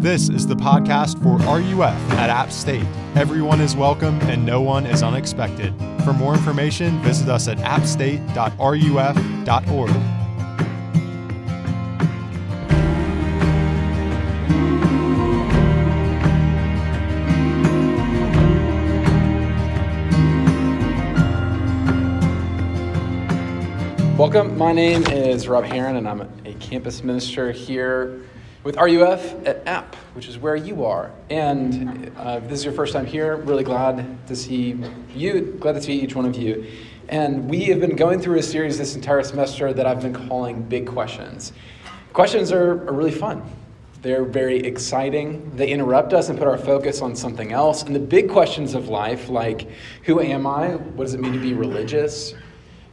This is the podcast for RUF at App State. Everyone is welcome and no one is unexpected. For more information, visit us at appstate.ruf.org. Welcome. My name is Rob Heron, and I'm a campus minister here with RUF at App, which is where you are. And uh, if this is your first time here, really glad to see you, glad to see each one of you. And we have been going through a series this entire semester that I've been calling Big Questions. Questions are, are really fun. They're very exciting. They interrupt us and put our focus on something else. And the big questions of life, like who am I? What does it mean to be religious?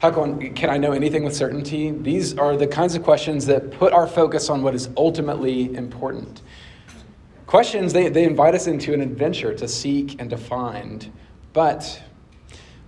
How can, can I know anything with certainty? These are the kinds of questions that put our focus on what is ultimately important. Questions, they, they invite us into an adventure to seek and to find. But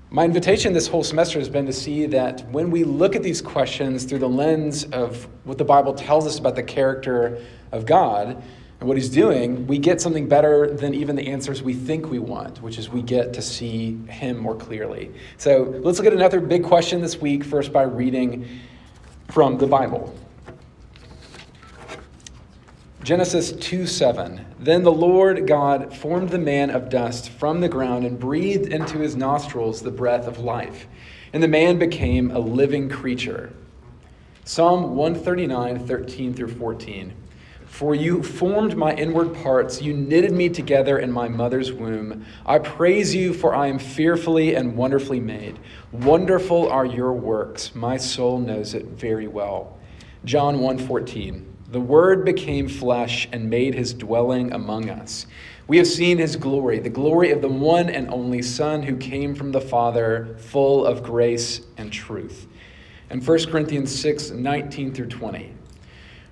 my invitation this whole semester has been to see that when we look at these questions through the lens of what the Bible tells us about the character of God, and what he's doing, we get something better than even the answers we think we want, which is we get to see him more clearly. So let's look at another big question this week, first by reading from the Bible. Genesis 2 7. Then the Lord God formed the man of dust from the ground and breathed into his nostrils the breath of life, and the man became a living creature. Psalm 139 13 through 14. For you formed my inward parts, you knitted me together in my mother's womb. I praise you, for I am fearfully and wonderfully made. Wonderful are your works, my soul knows it very well. John 1:14. The word became flesh and made his dwelling among us. We have seen his glory, the glory of the one and only Son who came from the Father, full of grace and truth. And 1 Corinthians 6, 19 through 20.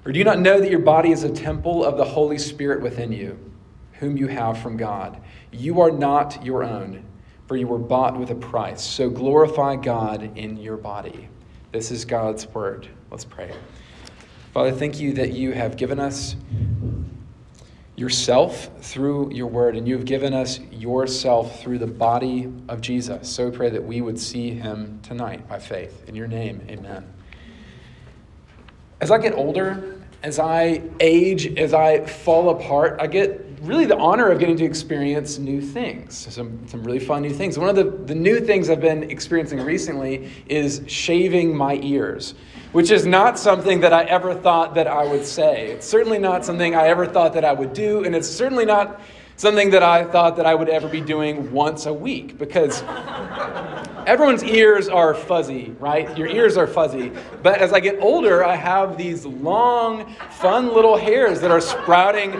Or do you not know that your body is a temple of the Holy Spirit within you, whom you have from God? You are not your own, for you were bought with a price. So glorify God in your body. This is God's word. Let's pray. Father, thank you that you have given us yourself through your word, and you have given us yourself through the body of Jesus. So pray that we would see him tonight by faith. In your name, amen. As I get older, as I age, as I fall apart, I get really the honor of getting to experience new things, some, some really fun new things. One of the, the new things I've been experiencing recently is shaving my ears, which is not something that I ever thought that I would say. It's certainly not something I ever thought that I would do, and it's certainly not something that I thought that I would ever be doing once a week because everyone's ears are fuzzy, right? Your ears are fuzzy. But as I get older, I have these long, fun little hairs that are sprouting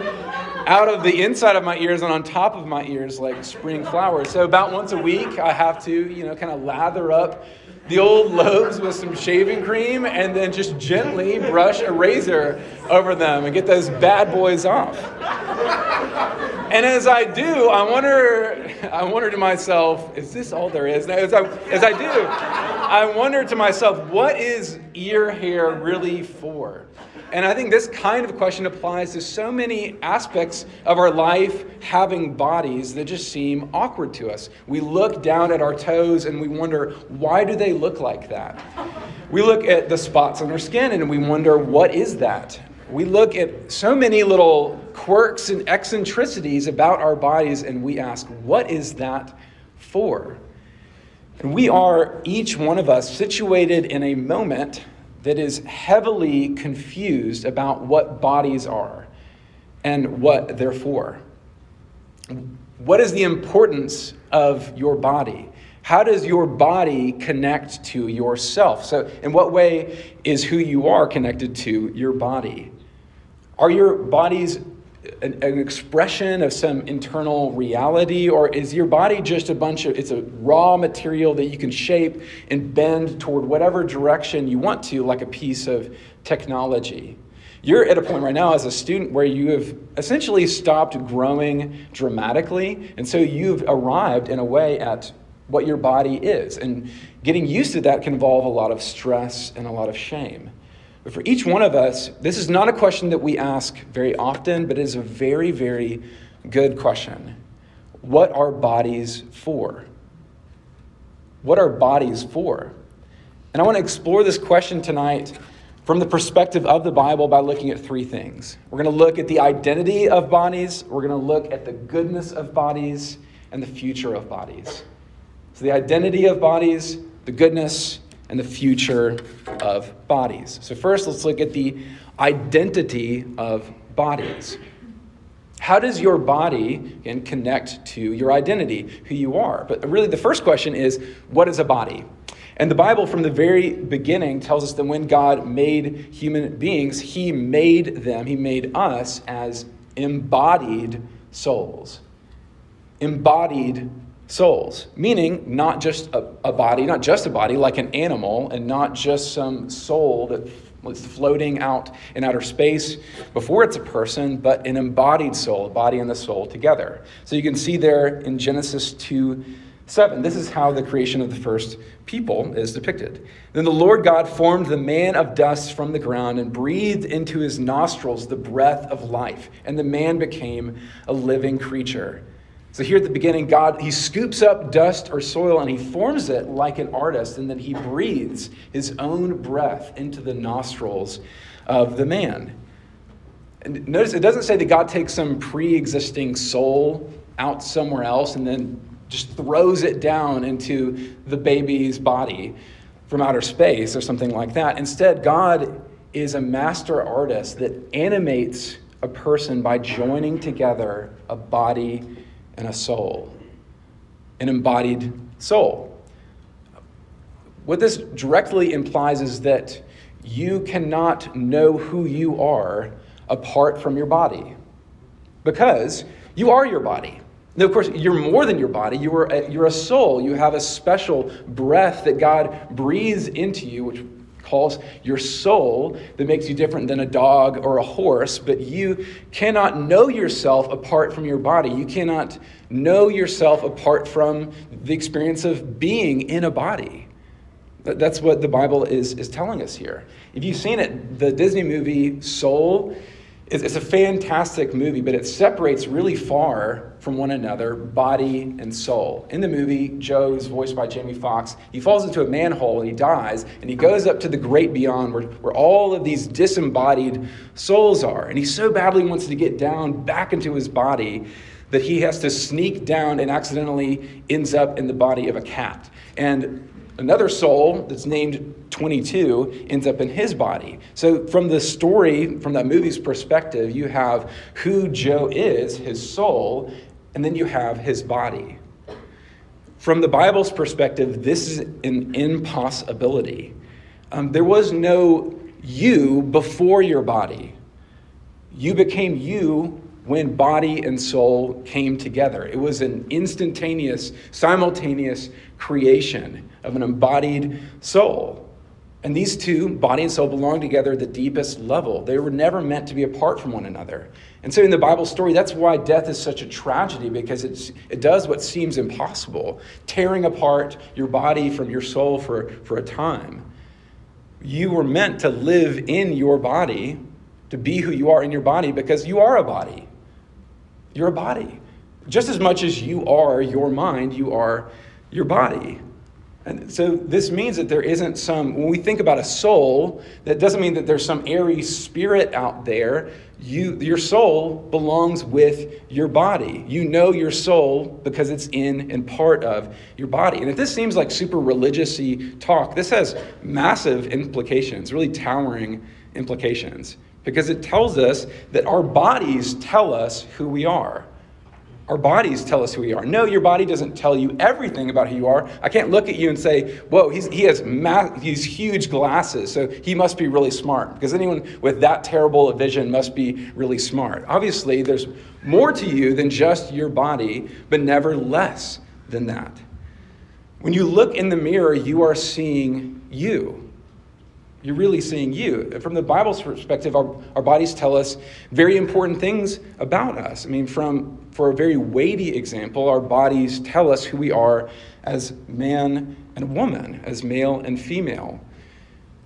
out of the inside of my ears and on top of my ears like spring flowers. So about once a week, I have to, you know, kind of lather up the old lobes with some shaving cream and then just gently brush a razor over them and get those bad boys off. And as I do, I wonder, I wonder to myself, is this all there is? As I, as I do, I wonder to myself, what is ear hair really for? And I think this kind of question applies to so many aspects of our life having bodies that just seem awkward to us. We look down at our toes and we wonder, why do they look like that? We look at the spots on our skin and we wonder, what is that? We look at so many little quirks and eccentricities about our bodies, and we ask, what is that for? And we are, each one of us, situated in a moment that is heavily confused about what bodies are and what they're for. What is the importance of your body? How does your body connect to yourself? So, in what way is who you are connected to your body? Are your bodies an, an, expression of some internal reality or is your body just a bunch of it's a raw material that you can shape and bend toward whatever direction you want to like a piece of technology? You're at a point right now as a student where you have essentially stopped growing dramatically and so you've arrived in a way at what your body is. And getting used to that can involve a lot of stress and a lot of shame But for each one of us, this is not a question that we ask very often, but it is a very, very good question. What are bodies for? What are bodies for? And I want to explore this question tonight from the perspective of the Bible by looking at three things. We're going to look at the identity of bodies, we're going to look at the goodness of bodies, and the future of bodies. So, the identity of bodies, the goodness, and the future of bodies. So, first, let's look at the identity of bodies. How does your body again, connect to your identity, who you are? But really, the first question is what is a body? And the Bible, from the very beginning, tells us that when God made human beings, He made them, He made us as embodied souls. Embodied souls, meaning not just a, a, body, not just a body like an animal, and not just some soul that was floating out in outer space before it's a person, but an embodied soul, a body and the soul together. So you can see there in Genesis 2 7, this is how the creation of the first people is depicted. Then the Lord God formed the man of dust from the ground and breathed into his nostrils the breath of life, and the man became a living creature. So here at the beginning, God, he scoops up dust or soil and he forms it like an artist, and then he breathes his own breath into the nostrils of the man. And notice it doesn't say that God takes some pre existing soul out somewhere else and then just throws it down into the baby's body from outer space or something like that. Instead, God is a master artist that animates a person by joining together a body and a soul, an embodied soul. What this directly implies is that you cannot know who you are apart from your body because you are your body. Now, of course, you're more than your body. You are a, you're a soul. You have a special breath that God breathes into you, which calls your soul that makes you different than a dog or a horse, but you cannot know yourself apart from your body. You cannot know yourself apart from the experience of being in a body. That's what the Bible is, is telling us here. If you've seen it, the Disney movie Soul it's a fantastic movie, but it separates really far from one another, body and soul. In the movie, Joe's voiced by Jamie Foxx. He falls into a manhole and he dies, and he goes up to the great beyond where, where all of these disembodied souls are. And he so badly wants to get down back into his body that he has to sneak down and accidentally ends up in the body of a cat. And another soul that's named 22 ends up in his body. So, from the story, from that movie's perspective, you have who Joe is, his soul, and then you have his body. From the Bible's perspective, this is an impossibility. Um, there was no you before your body. You became you when body and soul came together. It was an instantaneous, simultaneous creation of an embodied soul. And these two, body and soul, belong together at the deepest level. They were never meant to be apart from one another. And so, in the Bible story, that's why death is such a tragedy because it's, it does what seems impossible, tearing apart your body from your soul for, for a time. You were meant to live in your body, to be who you are in your body, because you are a body. You're a body. Just as much as you are your mind, you are your body. And so this means that there isn't some, when we think about a soul, that doesn't mean that there's some airy spirit out there. You, your soul belongs with your body. You know your soul because it's in and part of your body. And if this seems like super religious talk, this has massive implications, really towering implications, because it tells us that our bodies tell us who we are. Our bodies tell us who we are. No, your body doesn't tell you everything about who you are. I can't look at you and say, whoa, he has ma- these huge glasses, so he must be really smart. Because anyone with that terrible a vision must be really smart. Obviously, there's more to you than just your body, but never less than that. When you look in the mirror, you are seeing you. You're really seeing you. From the Bible's perspective, our, our bodies tell us very important things about us. I mean, from for a very weighty example, our bodies tell us who we are as man and woman, as male and female.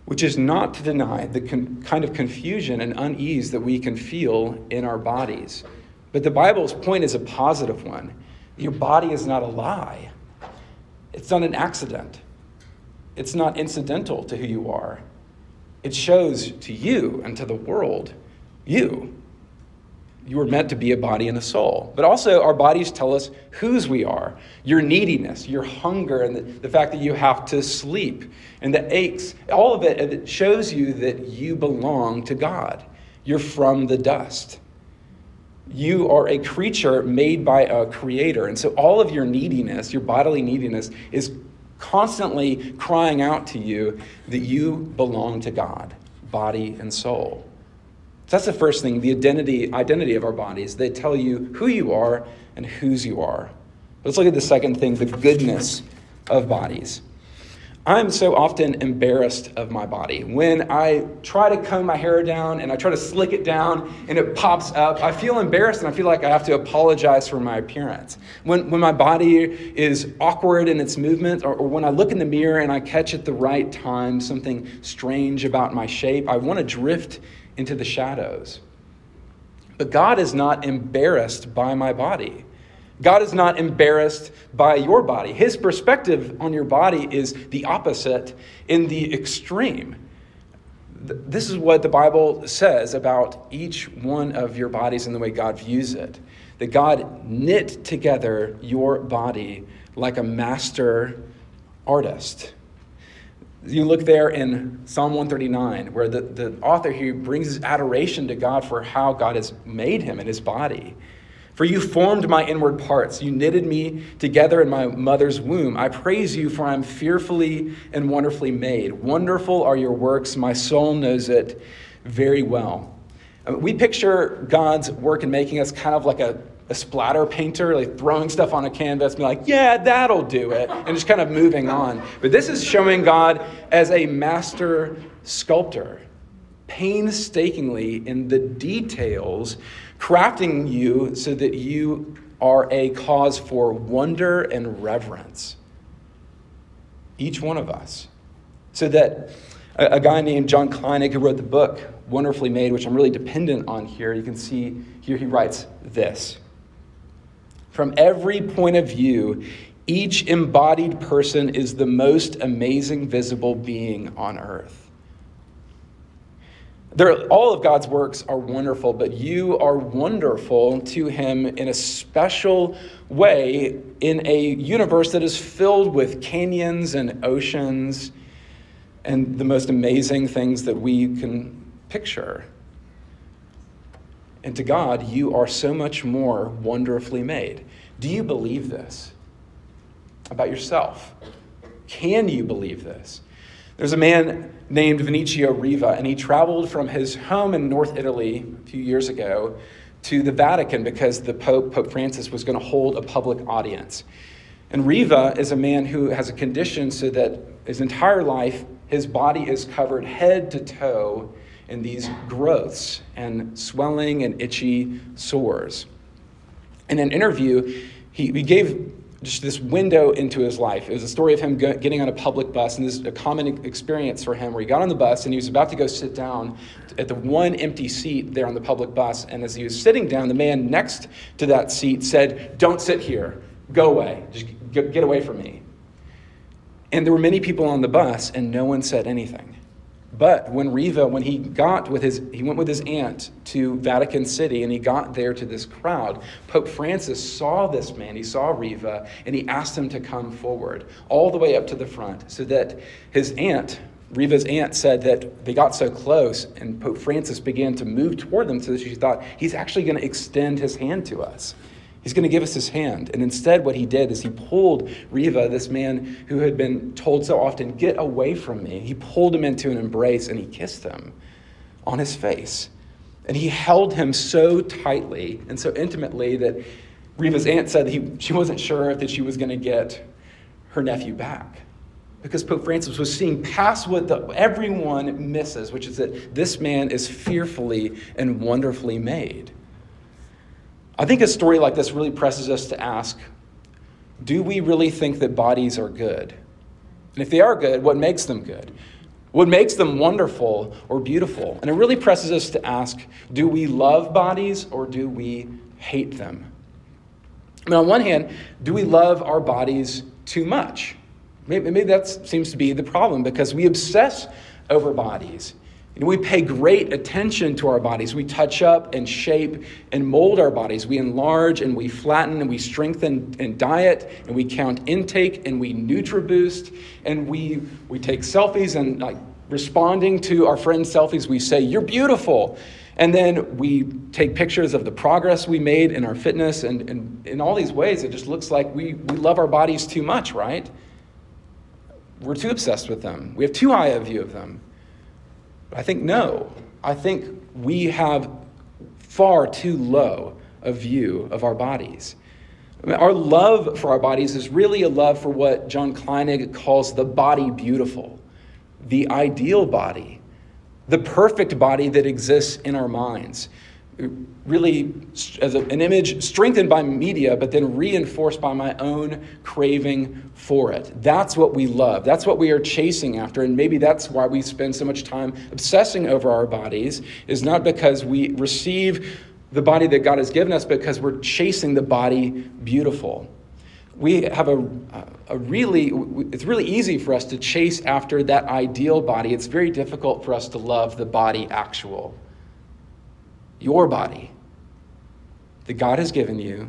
which is not to deny the con- kind of confusion and unease that we can feel in our bodies. But the Bible's point is a positive one. Your body is not a lie, it's not an accident, it's not incidental to who you are. It shows to you and to the world you. You were meant to be a body and a soul. But also, our bodies tell us whose we are your neediness, your hunger, and the, the fact that you have to sleep, and the aches. All of it, it shows you that you belong to God. You're from the dust. You are a creature made by a creator. And so, all of your neediness, your bodily neediness, is constantly crying out to you that you belong to God, body and soul. So that's the first thing, the identity, identity of our bodies. They tell you who you are and whose you are. Let's look at the second thing, the goodness of bodies. I'm so often embarrassed of my body. When I try to comb my hair down and I try to slick it down and it pops up, I feel embarrassed and I feel like I have to apologize for my appearance. When, when my body is awkward in its movement, or, or when I look in the mirror and I catch at the right time something strange about my shape, I want to drift into the shadows. But God is not embarrassed by my body. God is not embarrassed by your body. His perspective on your body is the opposite in the extreme. This is what the Bible says about each one of your bodies and the way God views it. That God knit together your body like a master artist. You look there in Psalm 139, where the, the author here brings his adoration to God for how God has made him in his body. For you formed my inward parts. You knitted me together in my mother's womb. I praise you, for I am fearfully and wonderfully made. Wonderful are your works. My soul knows it very well. Uh, we picture God's work in making us kind of like a, a splatter painter, like throwing stuff on a canvas, be like, yeah, that'll do it, and just kind of moving on. But this is showing God as a master sculptor, painstakingly in the details crafting you so that you are a cause for wonder and reverence. Each one of us. So that a, a guy named John Kleinig, who wrote the book Wonderfully Made, which I'm really dependent on here, you can see here he writes this From every point of view, each embodied person is the most amazing visible being on earth. There, all of God's works are wonderful, but you are wonderful to Him in a special way in a universe that is filled with canyons and oceans and the most amazing things that we can picture. And to God, you are so much more wonderfully made. Do you believe this about yourself? Can you believe this? There's a man named Vinicio Riva, and he traveled from his home in North Italy a few years ago to the Vatican because the Pope, Pope Francis, was going to hold a public audience. And Riva is a man who has a condition so that his entire life, his body is covered head to toe in these growths and swelling and itchy sores. In an interview, he, he gave just this window into his life. It was a story of him getting on a public bus, and this is a common experience for him where he got on the bus and he was about to go sit down at the one empty seat there on the public bus. And as he was sitting down, the man next to that seat said, Don't sit here, go away, just get away from me. And there were many people on the bus, and no one said anything. But when Riva, when he got with his, he went with his aunt to Vatican City and he got there to this crowd, Pope Francis saw this man, he saw Riva, and he asked him to come forward all the way up to the front so that his aunt, Riva's aunt, said that they got so close and Pope Francis began to move toward them so that she thought, he's actually going to extend his hand to us. He's going to give us his hand. And instead, what he did is he pulled Riva, this man who had been told so often, Get away from me. He pulled him into an embrace and he kissed him on his face. And he held him so tightly and so intimately that Riva's aunt said he, she wasn't sure that she was going to get her nephew back. Because Pope Francis was seeing past what the, everyone misses, which is that this man is fearfully and wonderfully made. I think a story like this really presses us to ask do we really think that bodies are good? And if they are good, what makes them good? what makes them wonderful or beautiful. And it really presses us to ask do we love bodies or do we hate them? I mean, on one hand, do we love our bodies too much? Maybe, maybe that seems to be the problem because we obsess over bodies. Know, we pay great attention to our bodies. We touch up and shape and mold our bodies. We enlarge and we flatten and we strengthen and diet and we count intake and we NutriBoost and we, we take selfies and like responding to our friends' selfies, we say, You're beautiful. And then we take pictures of the progress we made in our fitness. And, and in all these ways, it just looks like we, we love our bodies too much, right? We're too obsessed with them. We have too high a view of them. I think no. I think we have far too low a view of our bodies. I mean, our love for our bodies is really a love for what John Kleinig calls the body beautiful, the ideal body, the perfect body that exists in our minds really as a, an image strengthened by media, but then reinforced by my own craving for it. That's what we love. That's what we are chasing after. And maybe that's why we spend so much time obsessing over our bodies, is not because we receive the body that God has given us, because we're chasing the body beautiful. We have a, a really, it's really easy for us to chase after that ideal body. It's very difficult for us to love the body actual your body that God has given you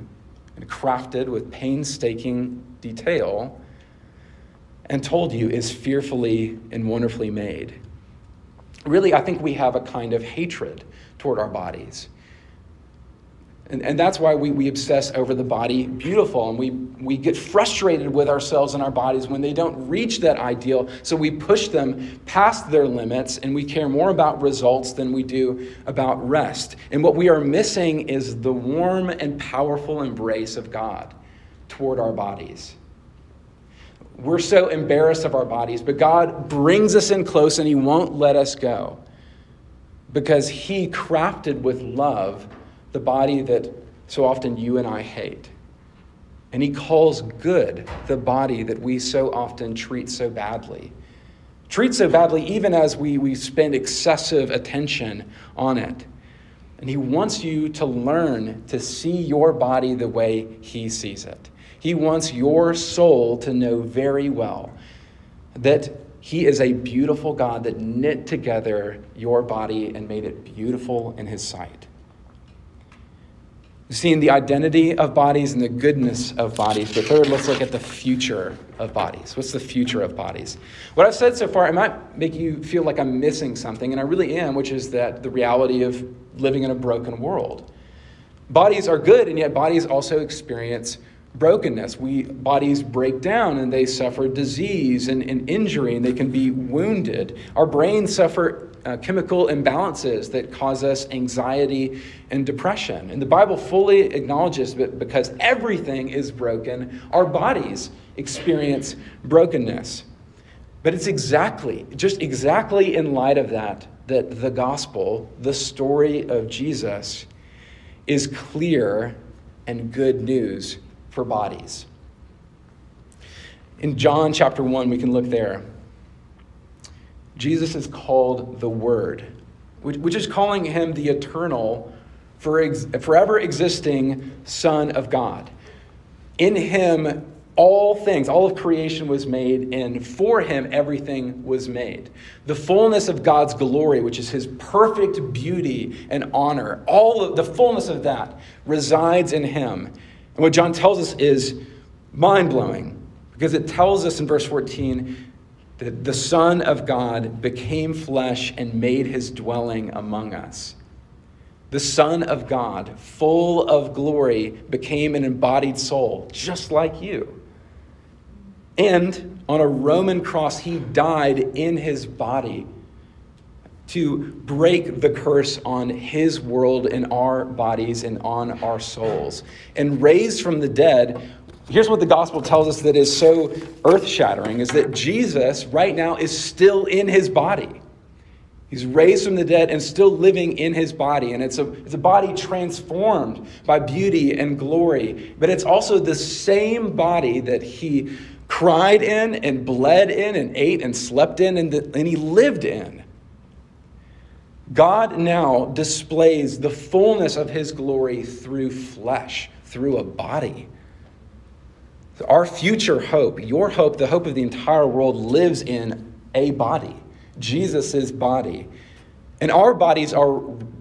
and crafted with painstaking detail and told you is fearfully and wonderfully made. Really, I think we have a kind of hatred toward our bodies. And, and that's why we, we obsess over the body beautiful. And we, we get frustrated with ourselves and our bodies when they don't reach that ideal. So we push them past their limits and we care more about results than we do about rest. And what we are missing is the warm and powerful embrace of God toward our bodies. We're so embarrassed of our bodies, but God brings us in close and He won't let us go because He crafted with love the body that so often you and I hate. And he calls good the body that we so often treat so badly. Treat so badly even as we, we spend excessive attention on it. And he wants you to learn to see your body the way he sees it. He wants your soul to know very well that he is a beautiful God that knit together your body and made it beautiful in his sight. We've seen the identity of bodies and the goodness of bodies. But third, let's look at the future of bodies. What's the future of bodies? What I've said so far, it might make you feel like I'm missing something, and I really am, which is that the reality of living in a broken world. Bodies are good, and yet bodies also experience brokenness. We bodies break down and they suffer disease and, and injury, and they can be wounded. Our brains suffer uh, chemical imbalances that cause us anxiety and depression. And the Bible fully acknowledges that because everything is broken, our bodies experience brokenness. But it's exactly, just exactly in light of that, that the gospel, the story of Jesus, is clear and good news for bodies. In John chapter 1, we can look there. Jesus is called the Word, which is calling him the eternal, forever existing Son of God. In him, all things, all of creation was made, and for him, everything was made. The fullness of God's glory, which is his perfect beauty and honor, all of the fullness of that resides in him. And what John tells us is mind blowing because it tells us in verse 14 that the Son of God became flesh and made his dwelling among us. The Son of God, full of glory, became an embodied soul, just like you. And on a Roman cross, he died in his body to break the curse on his world and our bodies and on our souls. And raised from the dead, here's what the gospel tells us that is so earth shattering is that Jesus right now is still in his body. He's raised from the dead and still living in his body. And it's a, it's a body transformed by beauty and glory. But it's also the same body that he cried in and bled in and ate and slept in and, the, and he lived in. God now displays the fullness of his glory through flesh, through a body. Our future hope, your hope, the hope of the entire world, lives in a body, Jesus' body. And our bodies are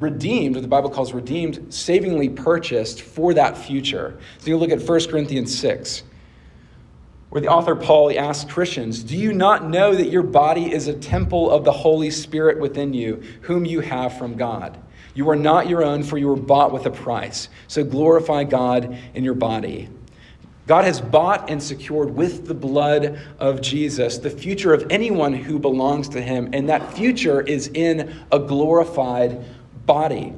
redeemed, what the Bible calls redeemed, savingly purchased for that future. So you look at 1 Corinthians 6, where the author Paul asks Christians, Do you not know that your body is a temple of the Holy Spirit within you, whom you have from God? You are not your own, for you were bought with a price. So glorify God in your body. God has bought and secured with the blood of Jesus the future of anyone who belongs to him, and that future is in a glorified body.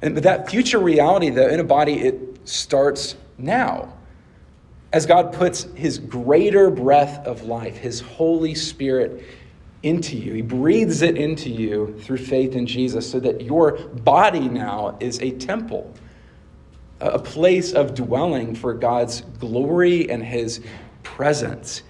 And that future reality, though, in a body, it starts now. As God puts his greater breath of life, his Holy Spirit, into you. He breathes it into you through faith in Jesus so that your body now is a temple a place of dwelling for God's glory and his presence.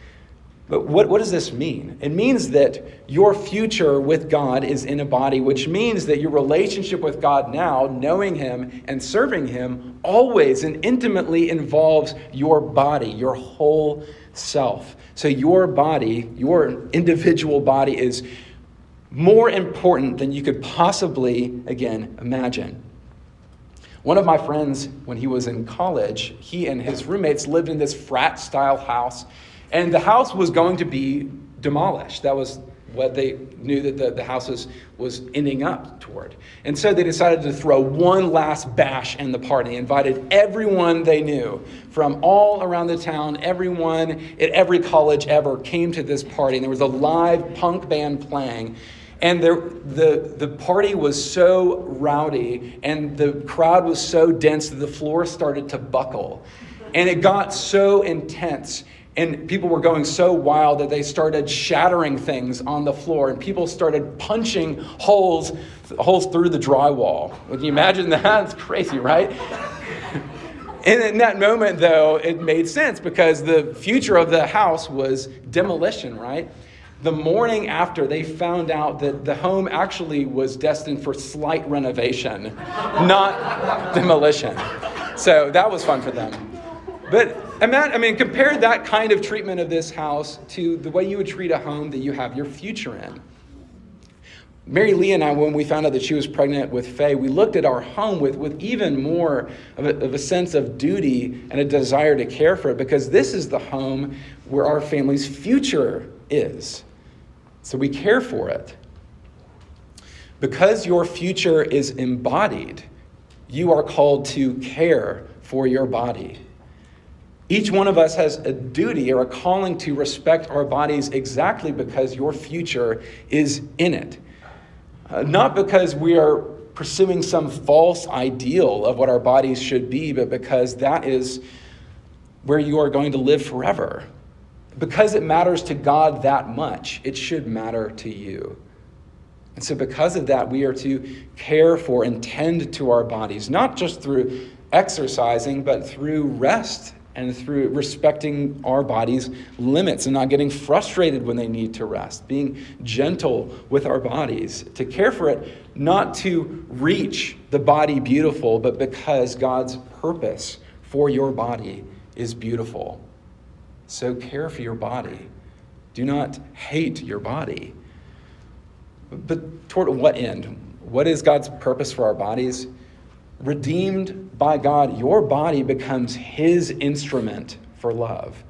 But what, what does this mean? It means that your future with God is in a body, which means that your relationship with God now, knowing Him and serving Him, always and intimately involves your body, your whole self. So your body, your individual body, is more important than you could possibly, again, imagine. One of my friends, when he was in college, he and his roommates lived in this frat style house, and the house was going to be demolished. That was what they knew that the, the house was, was ending up toward. And so they decided to throw one last bash in the party. They invited everyone they knew from all around the town, everyone at every college ever came to this party. And there was a live punk band playing. And there, the, the party was so rowdy and the crowd was so dense that the floor started to buckle. And it got so intense. And people were going so wild that they started shattering things on the floor, and people started punching holes, holes through the drywall. Can you imagine that? It's crazy, right? and in that moment, though, it made sense because the future of the house was demolition, right? the morning after they found out that the home actually was destined for slight renovation, not demolition. So that was fun for them. But I mean, compare that kind of treatment of this house to the way you would treat a home that you have your future in. Mary Lee and I, when we found out that she was pregnant with Faye, we looked at our home with, with even more of a, of a sense of duty and a desire to care for it because this is the home where our family's future is. So we care for it. Because your future is embodied, you are called to care for your body. Each one of us has a duty or a calling to respect our bodies exactly because your future is in it. Uh, not because we are pursuing some false ideal of what our bodies should be, but because that is where you are going to live forever because it matters to God that much, it should matter to you. And so, because of that, we are to care for and tend to our bodies, not just through exercising, but through rest and through respecting our bodies' limits and not getting frustrated when they need to rest, being gentle with our bodies, to care for it, not to reach the body beautiful, but because God's purpose for your body is beautiful. So care for your body. Do not hate your body. But toward what end? What is God's purpose for our bodies? Redeemed by God, your body becomes His instrument for love.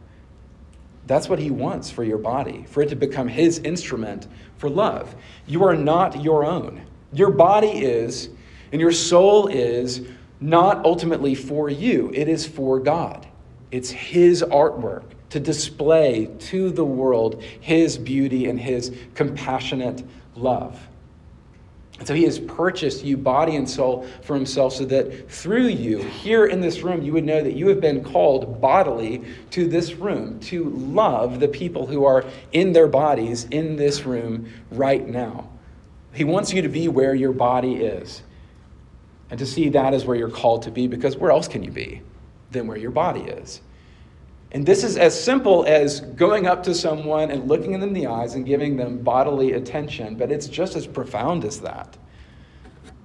That's what He wants for your body, for it to become His instrument for love. You are not your own. Your body is, and your soul is, not ultimately for you, it is for God. It's His artwork to display to the world his beauty and his compassionate love. And so he has purchased you, body and soul, for himself, so that through you, here in this room, you would know that you have been called bodily to this room, to love the people who are in their bodies in this room right now. He wants you to be where your body is, and to see that as where you're called to be, because where else can you be than where your body is? And this is as simple as going up to someone and looking them in the eyes and giving them bodily attention, but it's just as profound as that.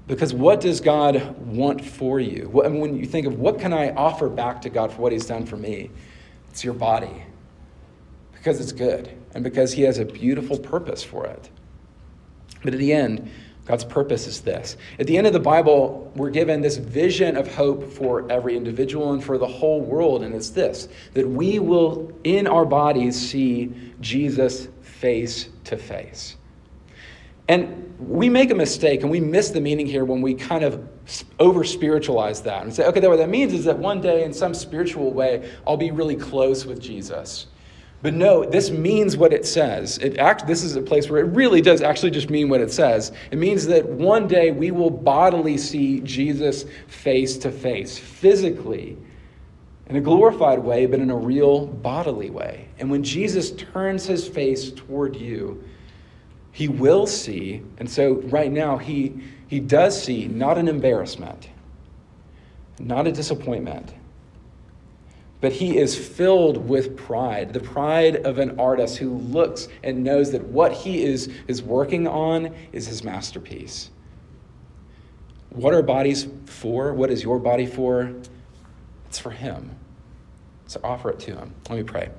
Because what does God want for you? When you think of what can I offer back to God for what He's done for me, it's your body. Because it's good and because He has a beautiful purpose for it. But at the end, God's purpose is this. At the end of the Bible, we're given this vision of hope for every individual and for the whole world, and it's this that we will, in our bodies, see Jesus face to face. And we make a mistake and we miss the meaning here when we kind of over spiritualize that and say, okay, what that means is that one day, in some spiritual way, I'll be really close with Jesus. But no, this means what it says. It act, this is a place where it really does actually just mean what it says. It means that one day we will bodily see Jesus face to face, physically, in a glorified way, but in a real bodily way. And when Jesus turns his face toward you, he will see, and so right now he, he does see not an embarrassment, not a disappointment but he is filled with pride the pride of an artist who looks and knows that what he is, is working on is his masterpiece. What are bodies for? What is your body for? It's for him. So offer it to him. Let me pray.